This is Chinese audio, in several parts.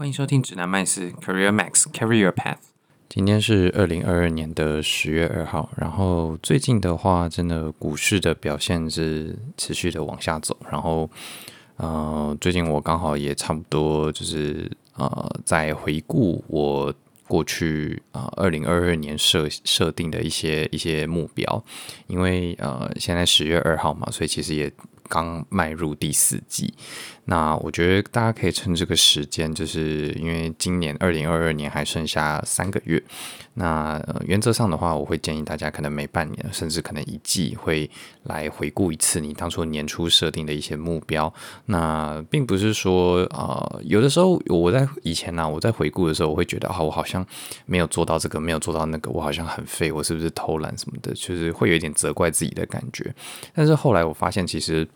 欢迎收听指南麦斯 Career Max Carry Your Path。今天是二零二二年的十月二号，然后最近的话，真的股市的表现是持续的往下走。然后，呃，最近我刚好也差不多就是呃，在回顾我过去啊二零二二年设设定的一些一些目标，因为呃现在十月二号嘛，所以其实也。刚迈入第四季，那我觉得大家可以趁这个时间，就是因为今年二零二二年还剩下三个月。那、原则上的话，我会建议大家可能每半年，甚至可能一季会来回顾一次你当初年初设定的一些目标。那并不是说啊、呃，有的时候我在以前呢、我在回顾的时候，我会觉得啊，我好像没有做到这个，没有做到那个，我好像很废，我是不是偷懒什么的，就是会有一点责怪自己的感觉。但是后来我发现，其实。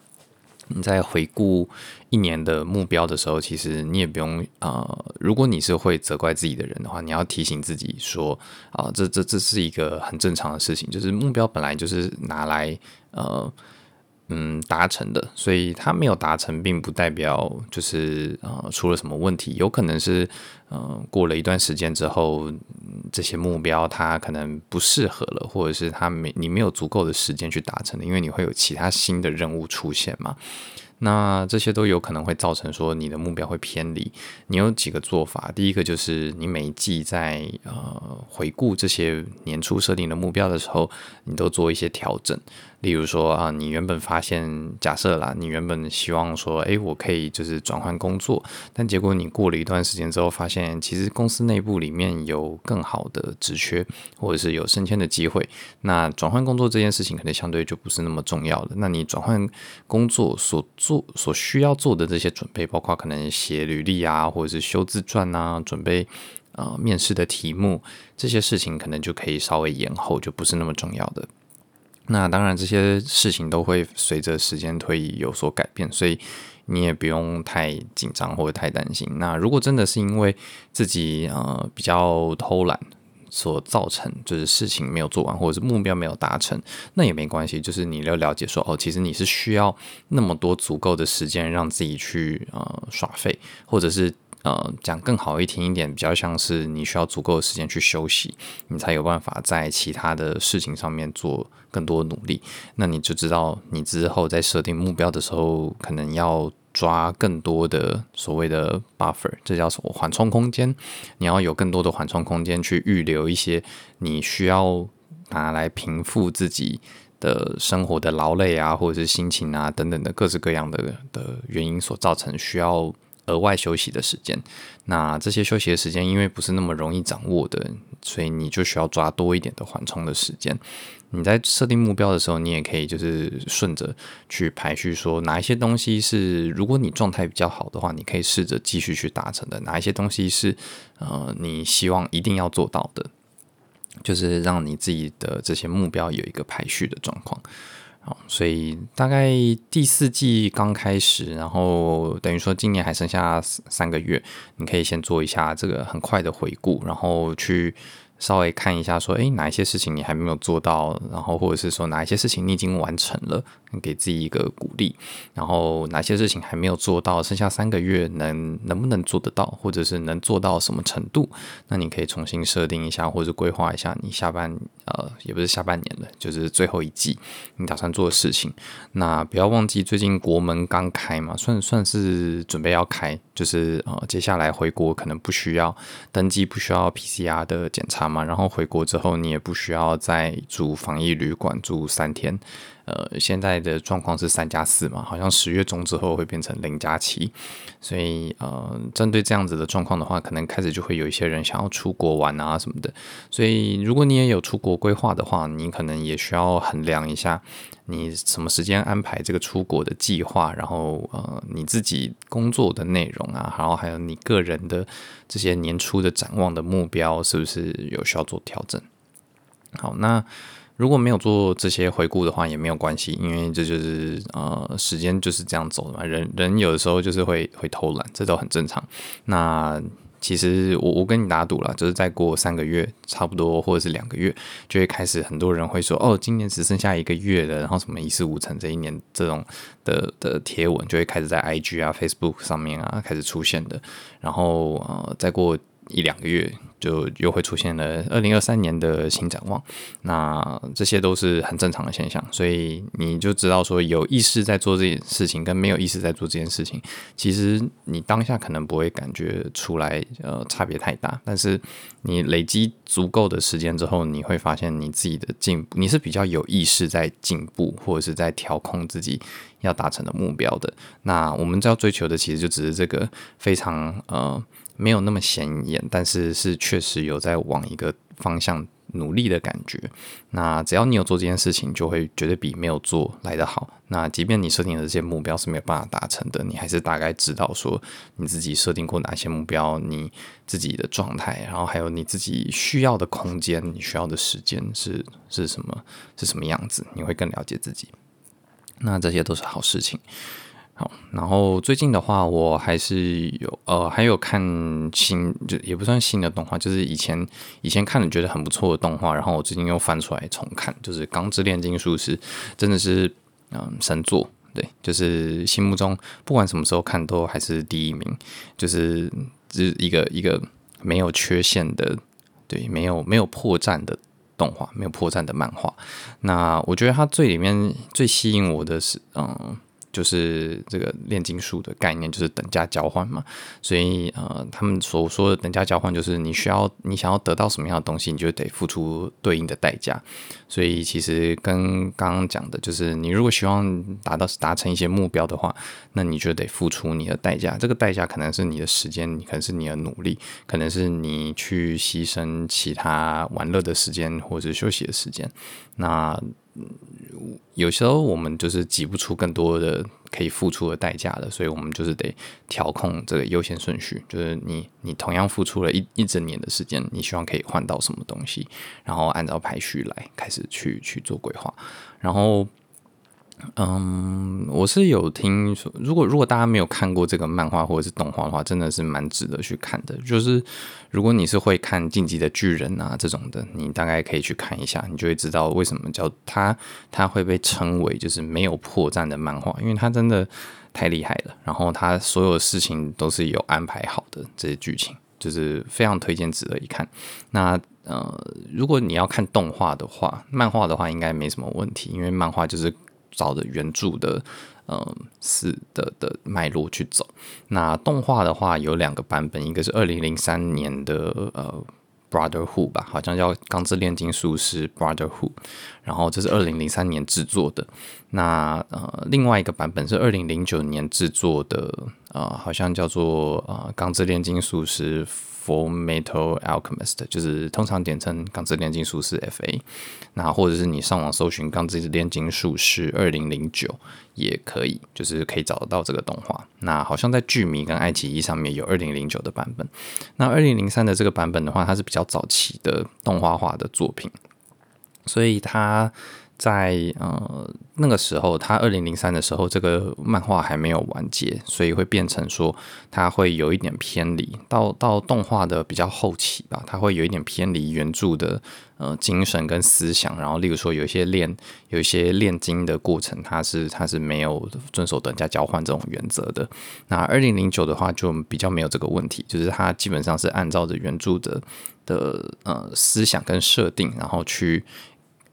你在回顾一年的目标的时候，其实你也不用呃，如果你是会责怪自己的人的话，你要提醒自己说啊、这这这是一个很正常的事情，就是目标本来就是拿来呃。嗯，达成的，所以他没有达成，并不代表就是呃出了什么问题，有可能是呃过了一段时间之后，这些目标他可能不适合了，或者是他没你没有足够的时间去达成的，因为你会有其他新的任务出现嘛。那这些都有可能会造成说你的目标会偏离。你有几个做法，第一个就是你每一季在呃回顾这些年初设定的目标的时候，你都做一些调整。例如说啊，你原本发现假设啦，你原本希望说，诶，我可以就是转换工作，但结果你过了一段时间之后，发现其实公司内部里面有更好的职缺，或者是有升迁的机会。那转换工作这件事情可能相对就不是那么重要了。那你转换工作所做所需要做的这些准备，包括可能写履历啊，或者是修自传啊，准备呃面试的题目，这些事情可能就可以稍微延后，就不是那么重要的。那当然，这些事情都会随着时间推移有所改变，所以你也不用太紧张或者太担心。那如果真的是因为自己呃比较偷懒所造成，就是事情没有做完或者是目标没有达成，那也没关系。就是你要了解说，哦，其实你是需要那么多足够的时间让自己去呃耍废，或者是。呃，讲更好一听一点，比较像是你需要足够的时间去休息，你才有办法在其他的事情上面做更多的努力。那你就知道，你之后在设定目标的时候，可能要抓更多的所谓的 buffer，这叫什么缓冲空间？你要有更多的缓冲空间去预留一些你需要拿来平复自己的生活的劳累啊，或者是心情啊等等的各式各样的的原因所造成需要。额外休息的时间，那这些休息的时间因为不是那么容易掌握的，所以你就需要抓多一点的缓冲的时间。你在设定目标的时候，你也可以就是顺着去排序，说哪一些东西是如果你状态比较好的话，你可以试着继续去达成的；哪一些东西是呃你希望一定要做到的，就是让你自己的这些目标有一个排序的状况。所以大概第四季刚开始，然后等于说今年还剩下三个月，你可以先做一下这个很快的回顾，然后去。稍微看一下，说，诶，哪一些事情你还没有做到？然后或者是说，哪一些事情你已经完成了，给自己一个鼓励。然后哪些事情还没有做到？剩下三个月能能不能做得到？或者是能做到什么程度？那你可以重新设定一下，或者规划一下你下半呃，也不是下半年了，就是最后一季你打算做的事情。那不要忘记，最近国门刚开嘛，算算是准备要开，就是呃，接下来回国可能不需要登记，不需要 PCR 的检查。然后回国之后，你也不需要再住防疫旅馆住三天。呃，现在的状况是三加四嘛，好像十月中之后会变成零加七。所以，呃，针对这样子的状况的话，可能开始就会有一些人想要出国玩啊什么的。所以，如果你也有出国规划的话，你可能也需要衡量一下你什么时间安排这个出国的计划，然后呃，你自己工作的内容啊，然后还有你个人的这些年初的展望的目标，是不是有需要做调整？好，那。如果没有做这些回顾的话，也没有关系，因为这就是呃，时间就是这样走的嘛。人人有的时候就是会会偷懒，这都很正常。那其实我我跟你打赌了，就是再过三个月，差不多或者是两个月，就会开始很多人会说，哦，今年只剩下一个月了，然后什么一事无成，这一年这种的的贴文就会开始在 IG 啊、Facebook 上面啊开始出现的，然后呃，再过。一两个月就又会出现了二零二三年的新展望，那这些都是很正常的现象，所以你就知道说有意识在做这件事情跟没有意识在做这件事情，其实你当下可能不会感觉出来，呃，差别太大，但是你累积足够的时间之后，你会发现你自己的进步，你是比较有意识在进步或者是在调控自己要达成的目标的。那我们要追求的其实就只是这个非常呃。没有那么显眼，但是是确实有在往一个方向努力的感觉。那只要你有做这件事情，就会绝对比没有做来得好。那即便你设定的这些目标是没有办法达成的，你还是大概知道说你自己设定过哪些目标，你自己的状态，然后还有你自己需要的空间，你需要的时间是是什么，是什么样子，你会更了解自己。那这些都是好事情。好，然后最近的话，我还是有呃，还有看新，就也不算新的动画，就是以前以前看了觉得很不错的动画，然后我最近又翻出来重看，就是《钢之炼金术师》，真的是嗯、神作，对，就是心目中不管什么时候看都还是第一名，就是是一个一个没有缺陷的，对，没有没有破绽的动画，没有破绽的漫画。那我觉得它最里面最吸引我的是嗯。就是这个炼金术的概念，就是等价交换嘛。所以呃，他们所说的等价交换，就是你需要你想要得到什么样的东西，你就得付出对应的代价。所以其实跟刚刚讲的，就是你如果希望达到达成一些目标的话，那你就得付出你的代价。这个代价可能是你的时间，可能是你的努力，可能是你去牺牲其他玩乐的时间或者休息的时间。那有时候我们就是挤不出更多的可以付出的代价的，所以我们就是得调控这个优先顺序。就是你，你同样付出了一一整年的时间，你希望可以换到什么东西，然后按照排序来开始去去做规划，然后。嗯，我是有听说，如果如果大家没有看过这个漫画或者是动画的话，真的是蛮值得去看的。就是如果你是会看《进击的巨人》啊这种的，你大概可以去看一下，你就会知道为什么叫它它会被称为就是没有破绽的漫画，因为它真的太厉害了。然后它所有的事情都是有安排好的，这些剧情就是非常推荐，值得一看。那呃，如果你要看动画的话，漫画的话应该没什么问题，因为漫画就是。照着原著的，嗯，是的的脉络去走。那动画的话有两个版本，一个是二零零三年的呃 Brotherhood 吧，好像叫《钢之炼金术师 Brotherhood》，然后这是二零零三年制作的。那呃，另外一个版本是二零零九年制作的，呃，好像叫做呃《钢之炼金术师》。Full Metal Alchemist 就是通常简称《钢之炼金术士》FA，那或者是你上网搜寻《钢之炼金术士》二零零九也可以，就是可以找得到这个动画。那好像在剧迷跟爱奇艺上面有二零零九的版本，那二零零三的这个版本的话，它是比较早期的动画化的作品，所以它。在呃那个时候，他二零零三的时候，这个漫画还没有完结，所以会变成说它会有一点偏离。到到动画的比较后期吧，它会有一点偏离原著的呃精神跟思想。然后，例如说有一些炼有一些炼金的过程，它是它是没有遵守等价交换这种原则的。那二零零九的话就比较没有这个问题，就是它基本上是按照着原著的的呃思想跟设定，然后去。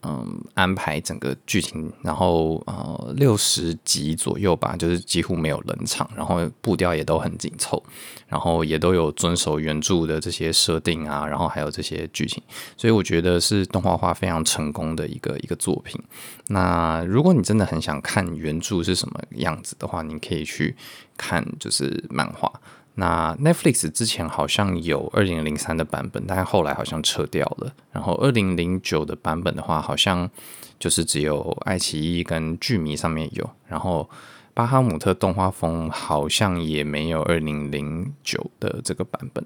嗯，安排整个剧情，然后呃六十集左右吧，就是几乎没有冷场，然后步调也都很紧凑，然后也都有遵守原著的这些设定啊，然后还有这些剧情，所以我觉得是动画化非常成功的一个一个作品。那如果你真的很想看原著是什么样子的话，你可以去看就是漫画。那 Netflix 之前好像有二零零三的版本，但后来好像撤掉了。然后二零零九的版本的话，好像就是只有爱奇艺跟剧迷上面有。然后巴哈姆特动画风好像也没有二零零九的这个版本。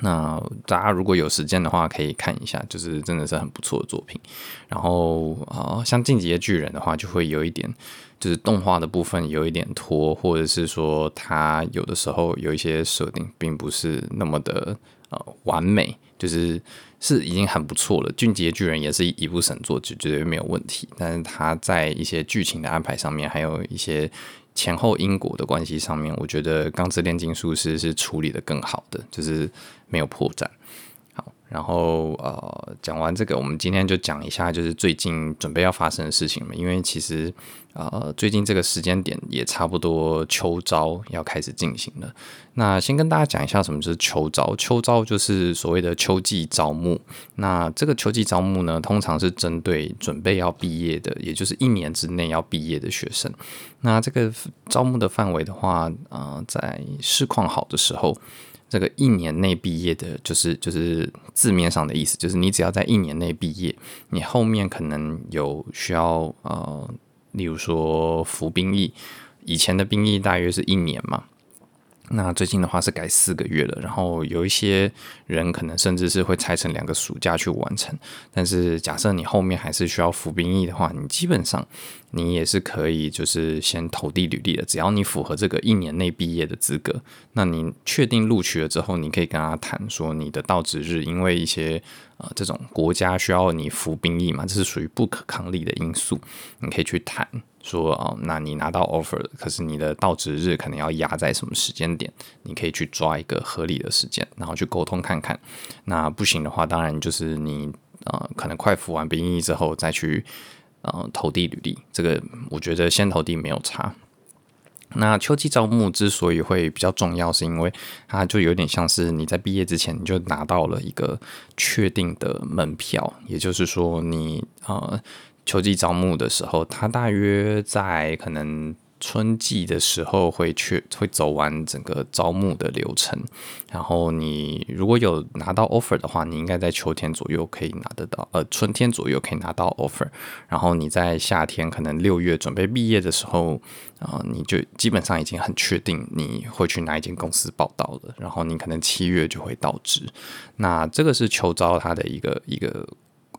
那大家如果有时间的话，可以看一下，就是真的是很不错的作品。然后啊、呃，像《进击的巨人》的话，就会有一点，就是动画的部分有一点拖，或者是说它有的时候有一些设定并不是那么的呃完美，就是是已经很不错了。《俊杰巨人》也是一部神作，就绝对没有问题。但是它在一些剧情的安排上面，还有一些。前后因果的关系上面，我觉得《钢之炼金术师》是处理的更好的，就是没有破绽。然后呃，讲完这个，我们今天就讲一下，就是最近准备要发生的事情嘛。因为其实呃，最近这个时间点也差不多秋招要开始进行了。那先跟大家讲一下什么是秋招。秋招就是所谓的秋季招募。那这个秋季招募呢，通常是针对准备要毕业的，也就是一年之内要毕业的学生。那这个招募的范围的话，呃，在市况好的时候，这个一年内毕业的，就是就是字面上的意思，就是你只要在一年内毕业，你后面可能有需要呃，例如说服兵役，以前的兵役大约是一年嘛。那最近的话是改四个月了，然后有一些人可能甚至是会拆成两个暑假去完成。但是假设你后面还是需要服兵役的话，你基本上你也是可以就是先投递履历的，只要你符合这个一年内毕业的资格，那你确定录取了之后，你可以跟他谈说你的到职日，因为一些呃这种国家需要你服兵役嘛，这是属于不可抗力的因素，你可以去谈。说哦，那你拿到 offer，可是你的到职日可能要压在什么时间点？你可以去抓一个合理的时间，然后去沟通看看。那不行的话，当然就是你呃，可能快服完兵役之后再去呃投递履历。这个我觉得先投递没有差。那秋季招募之所以会比较重要，是因为它就有点像是你在毕业之前你就拿到了一个确定的门票，也就是说你呃。秋季招募的时候，他大约在可能春季的时候会去会走完整个招募的流程。然后你如果有拿到 offer 的话，你应该在秋天左右可以拿得到，呃，春天左右可以拿到 offer。然后你在夏天可能六月准备毕业的时候，啊、呃，你就基本上已经很确定你会去哪一间公司报到了。然后你可能七月就会到职。那这个是秋招它的一个一个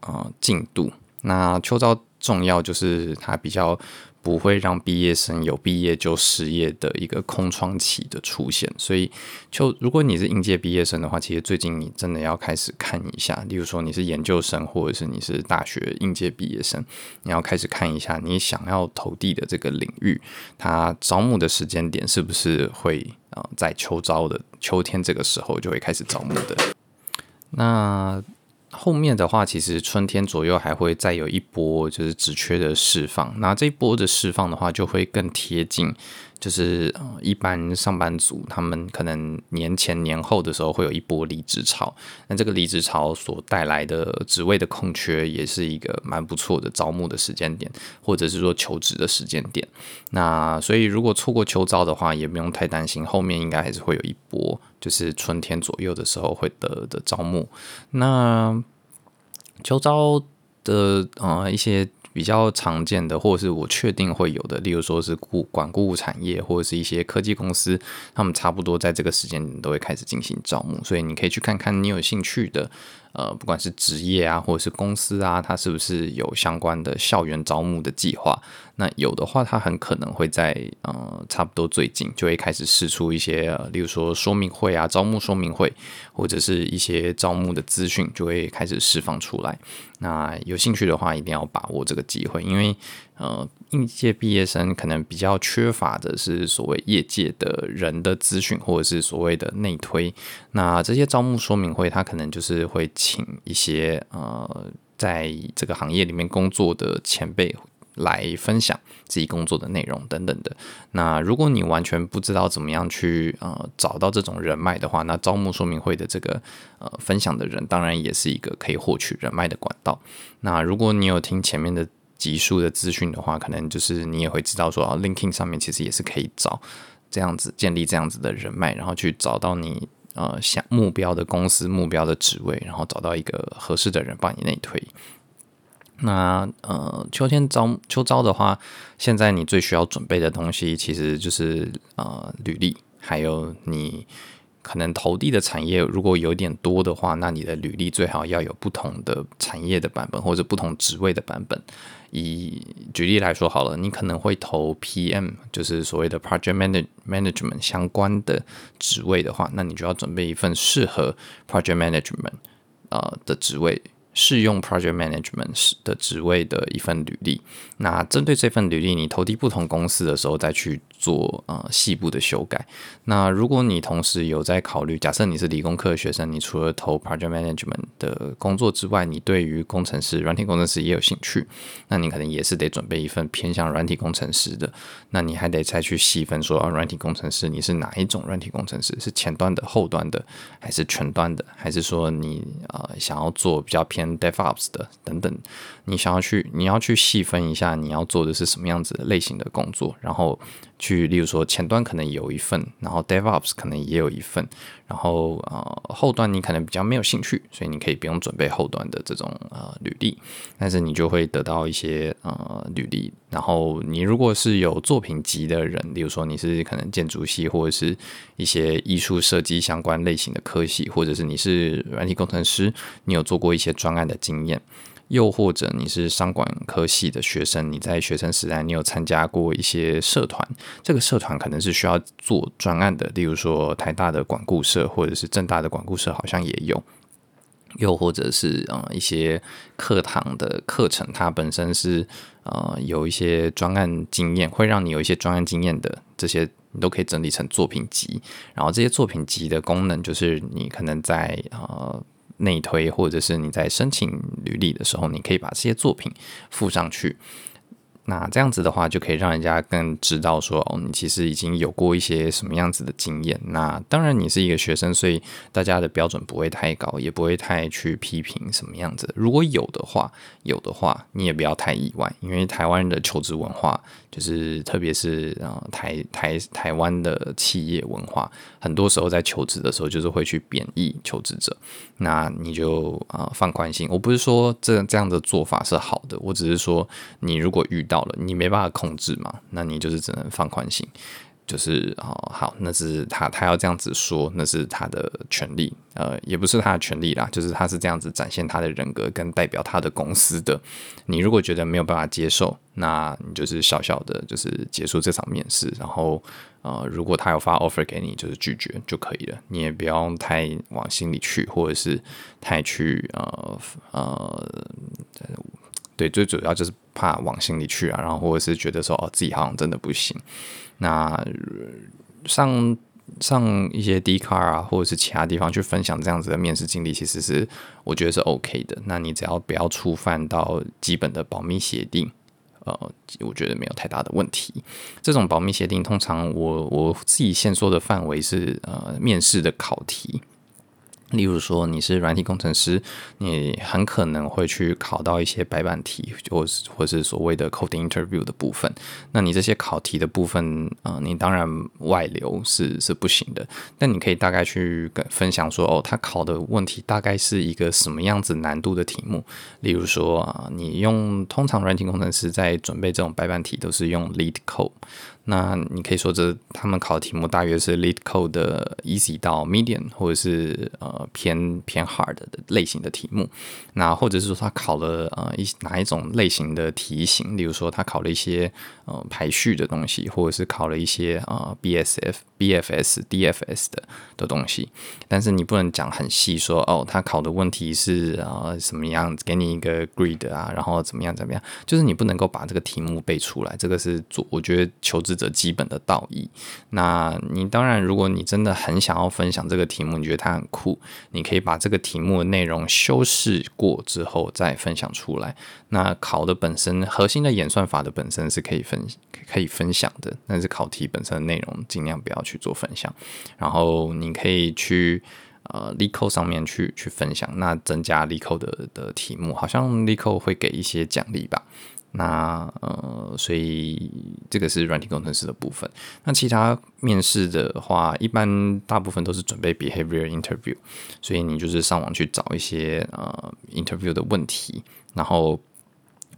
呃进度。那秋招重要就是它比较不会让毕业生有毕业就失业的一个空窗期的出现，所以就如果你是应届毕业生的话，其实最近你真的要开始看一下，例如说你是研究生或者是你是大学应届毕业生，你要开始看一下你想要投递的这个领域，它招募的时间点是不是会啊在秋招的秋天这个时候就会开始招募的，那。后面的话，其实春天左右还会再有一波，就是止缺的释放。那这一波的释放的话，就会更贴近。就是呃，一般上班族他们可能年前年后的时候会有一波离职潮，那这个离职潮所带来的职位的空缺，也是一个蛮不错的招募的时间点，或者是说求职的时间点。那所以如果错过秋招的话，也不用太担心，后面应该还是会有一波，就是春天左右的时候会得的招募。那秋招的呃一些。比较常见的，或者是我确定会有的，例如说是股管固产业，或者是一些科技公司，他们差不多在这个时间都会开始进行招募，所以你可以去看看你有兴趣的。呃，不管是职业啊，或者是公司啊，它是不是有相关的校园招募的计划？那有的话，它很可能会在呃差不多最近就会开始释出一些，例如说说明会啊，招募说明会，或者是一些招募的资讯就会开始释放出来。那有兴趣的话，一定要把握这个机会，因为呃。应届毕业生可能比较缺乏的是所谓业界的人的资讯，或者是所谓的内推。那这些招募说明会，他可能就是会请一些呃，在这个行业里面工作的前辈来分享自己工作的内容等等的。那如果你完全不知道怎么样去呃找到这种人脉的话，那招募说明会的这个呃分享的人，当然也是一个可以获取人脉的管道。那如果你有听前面的。集数的资讯的话，可能就是你也会知道说啊，Linking 上面其实也是可以找这样子建立这样子的人脉，然后去找到你呃想目标的公司、目标的职位，然后找到一个合适的人帮你内推。那呃，秋天招秋招的话，现在你最需要准备的东西其实就是呃履历，还有你。可能投递的产业如果有点多的话，那你的履历最好要有不同的产业的版本或者不同职位的版本。以举例来说好了，你可能会投 PM，就是所谓的 Project Management 相关的职位的话，那你就要准备一份适合 Project Management 啊的职位。适用 project management 的职位的一份履历，那针对这份履历，你投递不同公司的时候再去做呃细部的修改。那如果你同时有在考虑，假设你是理工科学生，你除了投 project management 的工作之外，你对于工程师、软体工程师也有兴趣，那你可能也是得准备一份偏向软体工程师的。那你还得再去细分说，啊，软体工程师你是哪一种软体工程师？是前端的、后端的，还是全端的？还是说你呃想要做比较偏 DevOps 的等等，你想要去，你要去细分一下，你要做的是什么样子类型的工作，然后去，例如说前端可能有一份，然后 DevOps 可能也有一份，然后呃后端你可能比较没有兴趣，所以你可以不用准备后端的这种呃履历，但是你就会得到一些呃履历，然后你如果是有作品集的人，例如说你是可能建筑系或者是一些艺术设计相关类型的科系，或者是你是软体工程师，你有做过一些专案的经验。又或者你是商管科系的学生，你在学生时代你有参加过一些社团，这个社团可能是需要做专案的，例如说台大的管顾社或者是政大的管顾社好像也有，又或者是呃一些课堂的课程，它本身是呃有一些专案经验，会让你有一些专案经验的这些，你都可以整理成作品集，然后这些作品集的功能就是你可能在呃。内推，或者是你在申请履历的时候，你可以把这些作品附上去。那这样子的话，就可以让人家更知道说，哦，你其实已经有过一些什么样子的经验。那当然，你是一个学生，所以大家的标准不会太高，也不会太去批评什么样子。如果有的话，有的话，你也不要太意外，因为台湾的求职文化，就是特别是呃台台台湾的企业文化，很多时候在求职的时候，就是会去贬义求职者。那你就啊、呃、放宽心，我不是说这这样的做法是好的，我只是说你如果遇到。好了，你没办法控制嘛，那你就是只能放宽心，就是哦好，那是他他要这样子说，那是他的权利，呃，也不是他的权利啦，就是他是这样子展现他的人格跟代表他的公司的。你如果觉得没有办法接受，那你就是小小的，就是结束这场面试，然后呃，如果他有发 offer 给你，就是拒绝就可以了，你也不用太往心里去，或者是太去呃呃。对，最主要就是怕往心里去啊，然后或者是觉得说哦，自己好像真的不行。那上上一些 Dcard 啊，或者是其他地方去分享这样子的面试经历，其实是我觉得是 OK 的。那你只要不要触犯到基本的保密协定，呃，我觉得没有太大的问题。这种保密协定通常我我自己先说的范围是呃面试的考题。例如说，你是软体工程师，你很可能会去考到一些白板题，或是或是所谓的 coding interview 的部分。那你这些考题的部分，呃，你当然外流是是不行的。但你可以大概去跟分享说，哦，他考的问题大概是一个什么样子难度的题目。例如说啊，你用通常软体工程师在准备这种白板题都是用 lead code。那你可以说，这他们考的题目大约是 LeetCode 的 easy 到 medium，或者是呃偏偏 hard 的类型的题目。那或者是说他考了呃一哪一种类型的题型，例如说他考了一些呃排序的东西，或者是考了一些呃 BSF、BFS、DFS 的的东西。但是你不能讲很细说，哦，他考的问题是呃什么样子，给你一个 grid 啊，然后怎么样怎么样，就是你不能够把这个题目背出来。这个是做我觉得求职。者基本的道义，那你当然，如果你真的很想要分享这个题目，你觉得它很酷，你可以把这个题目的内容修饰过之后再分享出来。那考的本身核心的演算法的本身是可以分可以分享的，但是考题本身的内容尽量不要去做分享。然后你可以去呃，Leeco 上面去去分享，那增加 Leeco 的的题目，好像 Leeco 会给一些奖励吧。那呃，所以这个是软体工程师的部分。那其他面试的话，一般大部分都是准备 behavior interview，所以你就是上网去找一些呃 interview 的问题，然后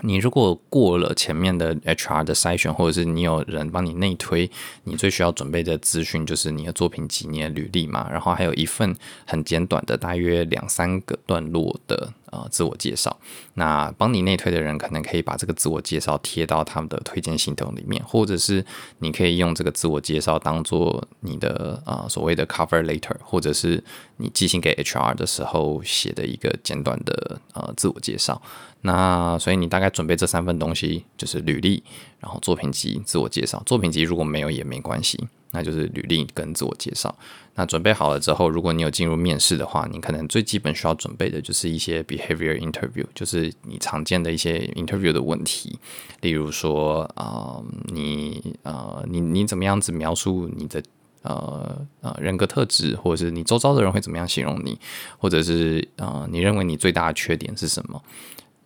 你如果过了前面的 HR 的筛选，或者是你有人帮你内推，你最需要准备的资讯就是你的作品集、你的履历嘛，然后还有一份很简短的，大约两三个段落的。呃，自我介绍，那帮你内推的人可能可以把这个自我介绍贴到他们的推荐系统里面，或者是你可以用这个自我介绍当做你的呃所谓的 cover letter，或者是你寄信给 HR 的时候写的一个简短的呃自我介绍。那所以你大概准备这三份东西，就是履历，然后作品集、自我介绍。作品集如果没有也没关系。那就是履历跟自我介绍。那准备好了之后，如果你有进入面试的话，你可能最基本需要准备的就是一些 behavior interview，就是你常见的一些 interview 的问题，例如说啊、你呃，你你怎么样子描述你的呃呃人格特质，或者是你周遭的人会怎么样形容你，或者是呃，你认为你最大的缺点是什么？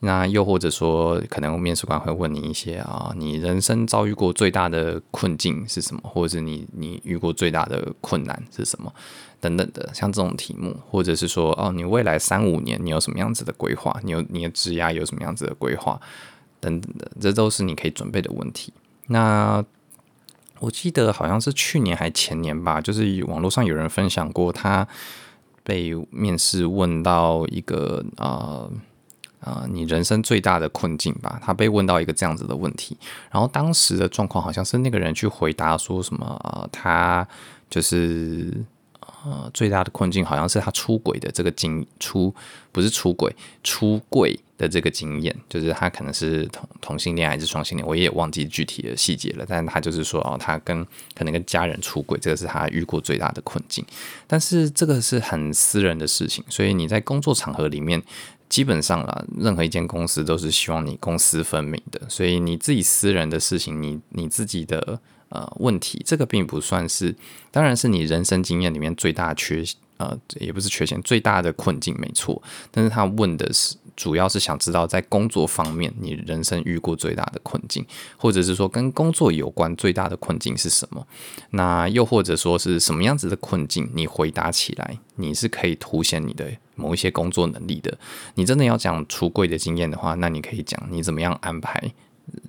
那又或者说，可能面试官会问你一些啊，你人生遭遇过最大的困境是什么，或者是你你遇过最大的困难是什么，等等的，像这种题目，或者是说，哦，你未来三五年你有什么样子的规划？你有你的职涯有什么样子的规划？等等的，这都是你可以准备的问题。那我记得好像是去年还前年吧，就是网络上有人分享过，他被面试问到一个啊。呃、呃，你人生最大的困境吧？他被问到一个这样子的问题，然后当时的状况好像是那个人去回答说什么，呃，他就是呃最大的困境好像是他出轨的这个经出不是出轨出柜的这个经验，就是他可能是同同性恋还是双性恋，我也忘记具体的细节了。但他就是说哦，他跟可能跟家人出轨，这个是他遇过最大的困境。但是这个是很私人的事情，所以你在工作场合里面。基本上啦，任何一间公司都是希望你公私分明的，所以你自己私人的事情，你你自己的呃问题，这个并不算是，当然是你人生经验里面最大的缺呃，也不是缺陷，最大的困境没错，但是他问的是。主要是想知道在工作方面，你人生遇过最大的困境，或者是说跟工作有关最大的困境是什么？那又或者说是什么样子的困境？你回答起来，你是可以凸显你的某一些工作能力的。你真的要讲出柜的经验的话，那你可以讲你怎么样安排，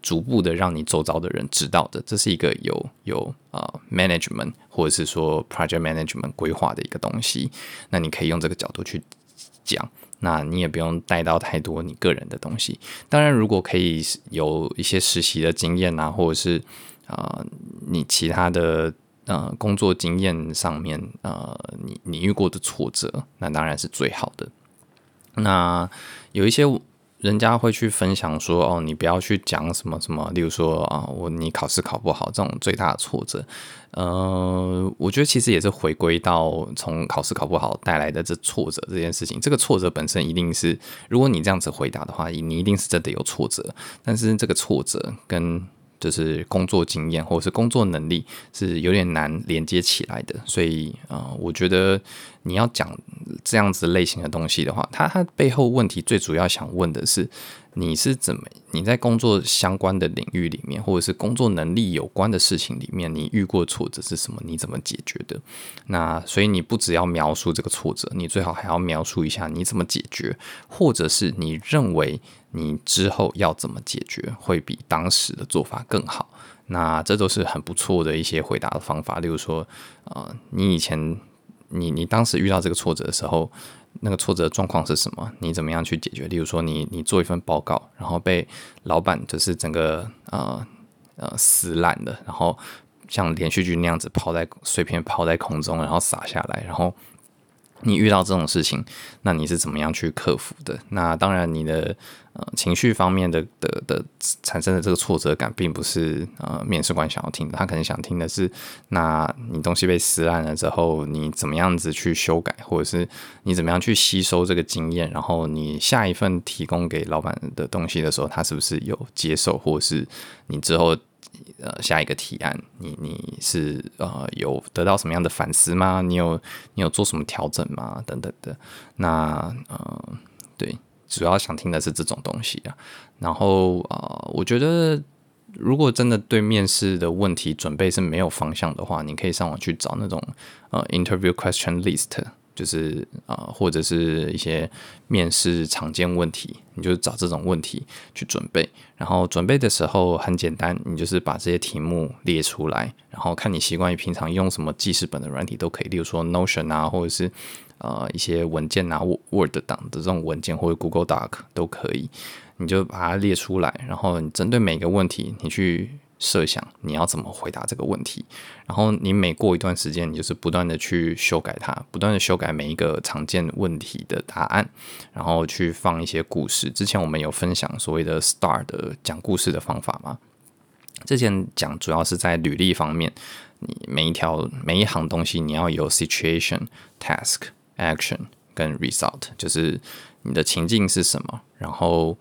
逐步的让你周遭的人知道的。这是一个有有啊、management 或者是说 project management 规划的一个东西。那你可以用这个角度去讲。那你也不用带到太多你个人的东西。当然，如果可以有一些实习的经验啊，或者是啊、你其他的呃工作经验上面呃，你你遇过的挫折，那当然是最好的。那有一些。人家会去分享说：“哦，你不要去讲什么什么，例如说啊，我你考试考不好这种最大的挫折。”呃，我觉得其实也是回归到从考试考不好带来的这挫折这件事情。这个挫折本身一定是，如果你这样子回答的话，你一定是真的有挫折。但是这个挫折跟就是工作经验或者是工作能力是有点难连接起来的。所以啊，呃，我觉得。你要讲这样子类型的东西的话，它它背后问题最主要想问的是，你是怎么你在工作相关的领域里面，或者是工作能力有关的事情里面，你遇过挫折是什么？你怎么解决的？那所以你不只要描述这个挫折，你最好还要描述一下你怎么解决，或者是你认为你之后要怎么解决会比当时的做法更好。那这都是很不错的一些回答的方法。例如说，呃，你以前。你你当时遇到这个挫折的时候，那个挫折状况是什么？你怎么样去解决？例如说你，你做一份报告，然后被老板就是整个呃呃撕烂的，然后像连续剧那样子抛在碎片抛在空中，然后洒下来，然后。你遇到这种事情，那你是怎么样去克服的？那当然，你的呃情绪方面的的的产生的这个挫折感，并不是呃面试官想要听的。他可能想听的是，那你东西被撕烂了之后，你怎么样子去修改，或者是你怎么样去吸收这个经验，然后你下一份提供给老板的东西的时候，他是不是有接受，或是你之后。呃，下一个提案，你你是呃有得到什么样的反思吗？你有你有做什么调整吗？等等的。那呃，对，主要想听的是这种东西啊。然后呃，我觉得如果真的对面试的问题准备是没有方向的话，你可以上网去找那种呃 interview question list。就是呃，或者是一些面试常见问题，你就找这种问题去准备。然后准备的时候很简单，你就是把这些题目列出来，然后看你习惯于平常用什么记事本的软体都可以，例如说 Notion 啊，或者是呃一些文件啊，Word 档的这种文件，或者 Google Doc 都可以，你就把它列出来，然后你针对每个问题，你去。设想你要怎么回答这个问题，然后你每过一段时间，你就是不断的去修改它，不断的修改每一个常见问题的答案，然后去放一些故事。之前我们有分享所谓的 STAR 的讲故事的方法吗？之前讲主要是在履历方面，你每一条每一行东西你要有 situation、task、action 跟 result，就是你的情境是什么，然后。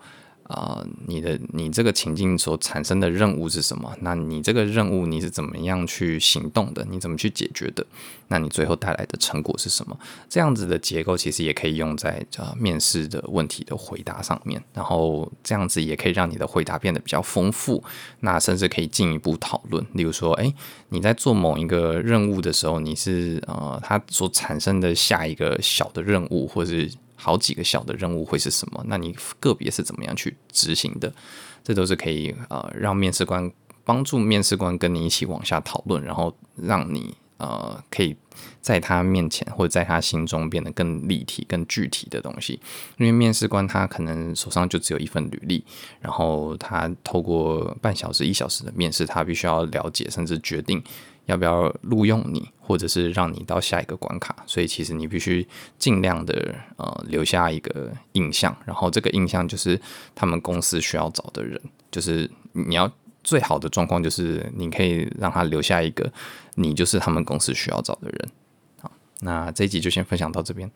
啊、你的你这个情境所产生的任务是什么？那你这个任务你是怎么样去行动的？你怎么去解决的？那你最后带来的成果是什么？这样子的结构其实也可以用在呃面试的问题的回答上面，然后这样子也可以让你的回答变得比较丰富。那甚至可以进一步讨论，例如说，诶，你在做某一个任务的时候，你是呃，它所产生的下一个小的任务，或是。好几个小的任务会是什么？那你个别是怎么样去执行的？这都是可以呃让面试官帮助面试官跟你一起往下讨论，然后让你呃可以在他面前或者在他心中变得更立体、更具体的东西。因为面试官他可能手上就只有一份履历，然后他透过半小时、一小时的面试，他必须要了解甚至决定。要不要录用你，或者是让你到下一个关卡？所以其实你必须尽量的呃留下一个印象，然后这个印象就是他们公司需要找的人，就是你要最好的状况就是你可以让他留下一个你就是他们公司需要找的人。好，那这一集就先分享到这边。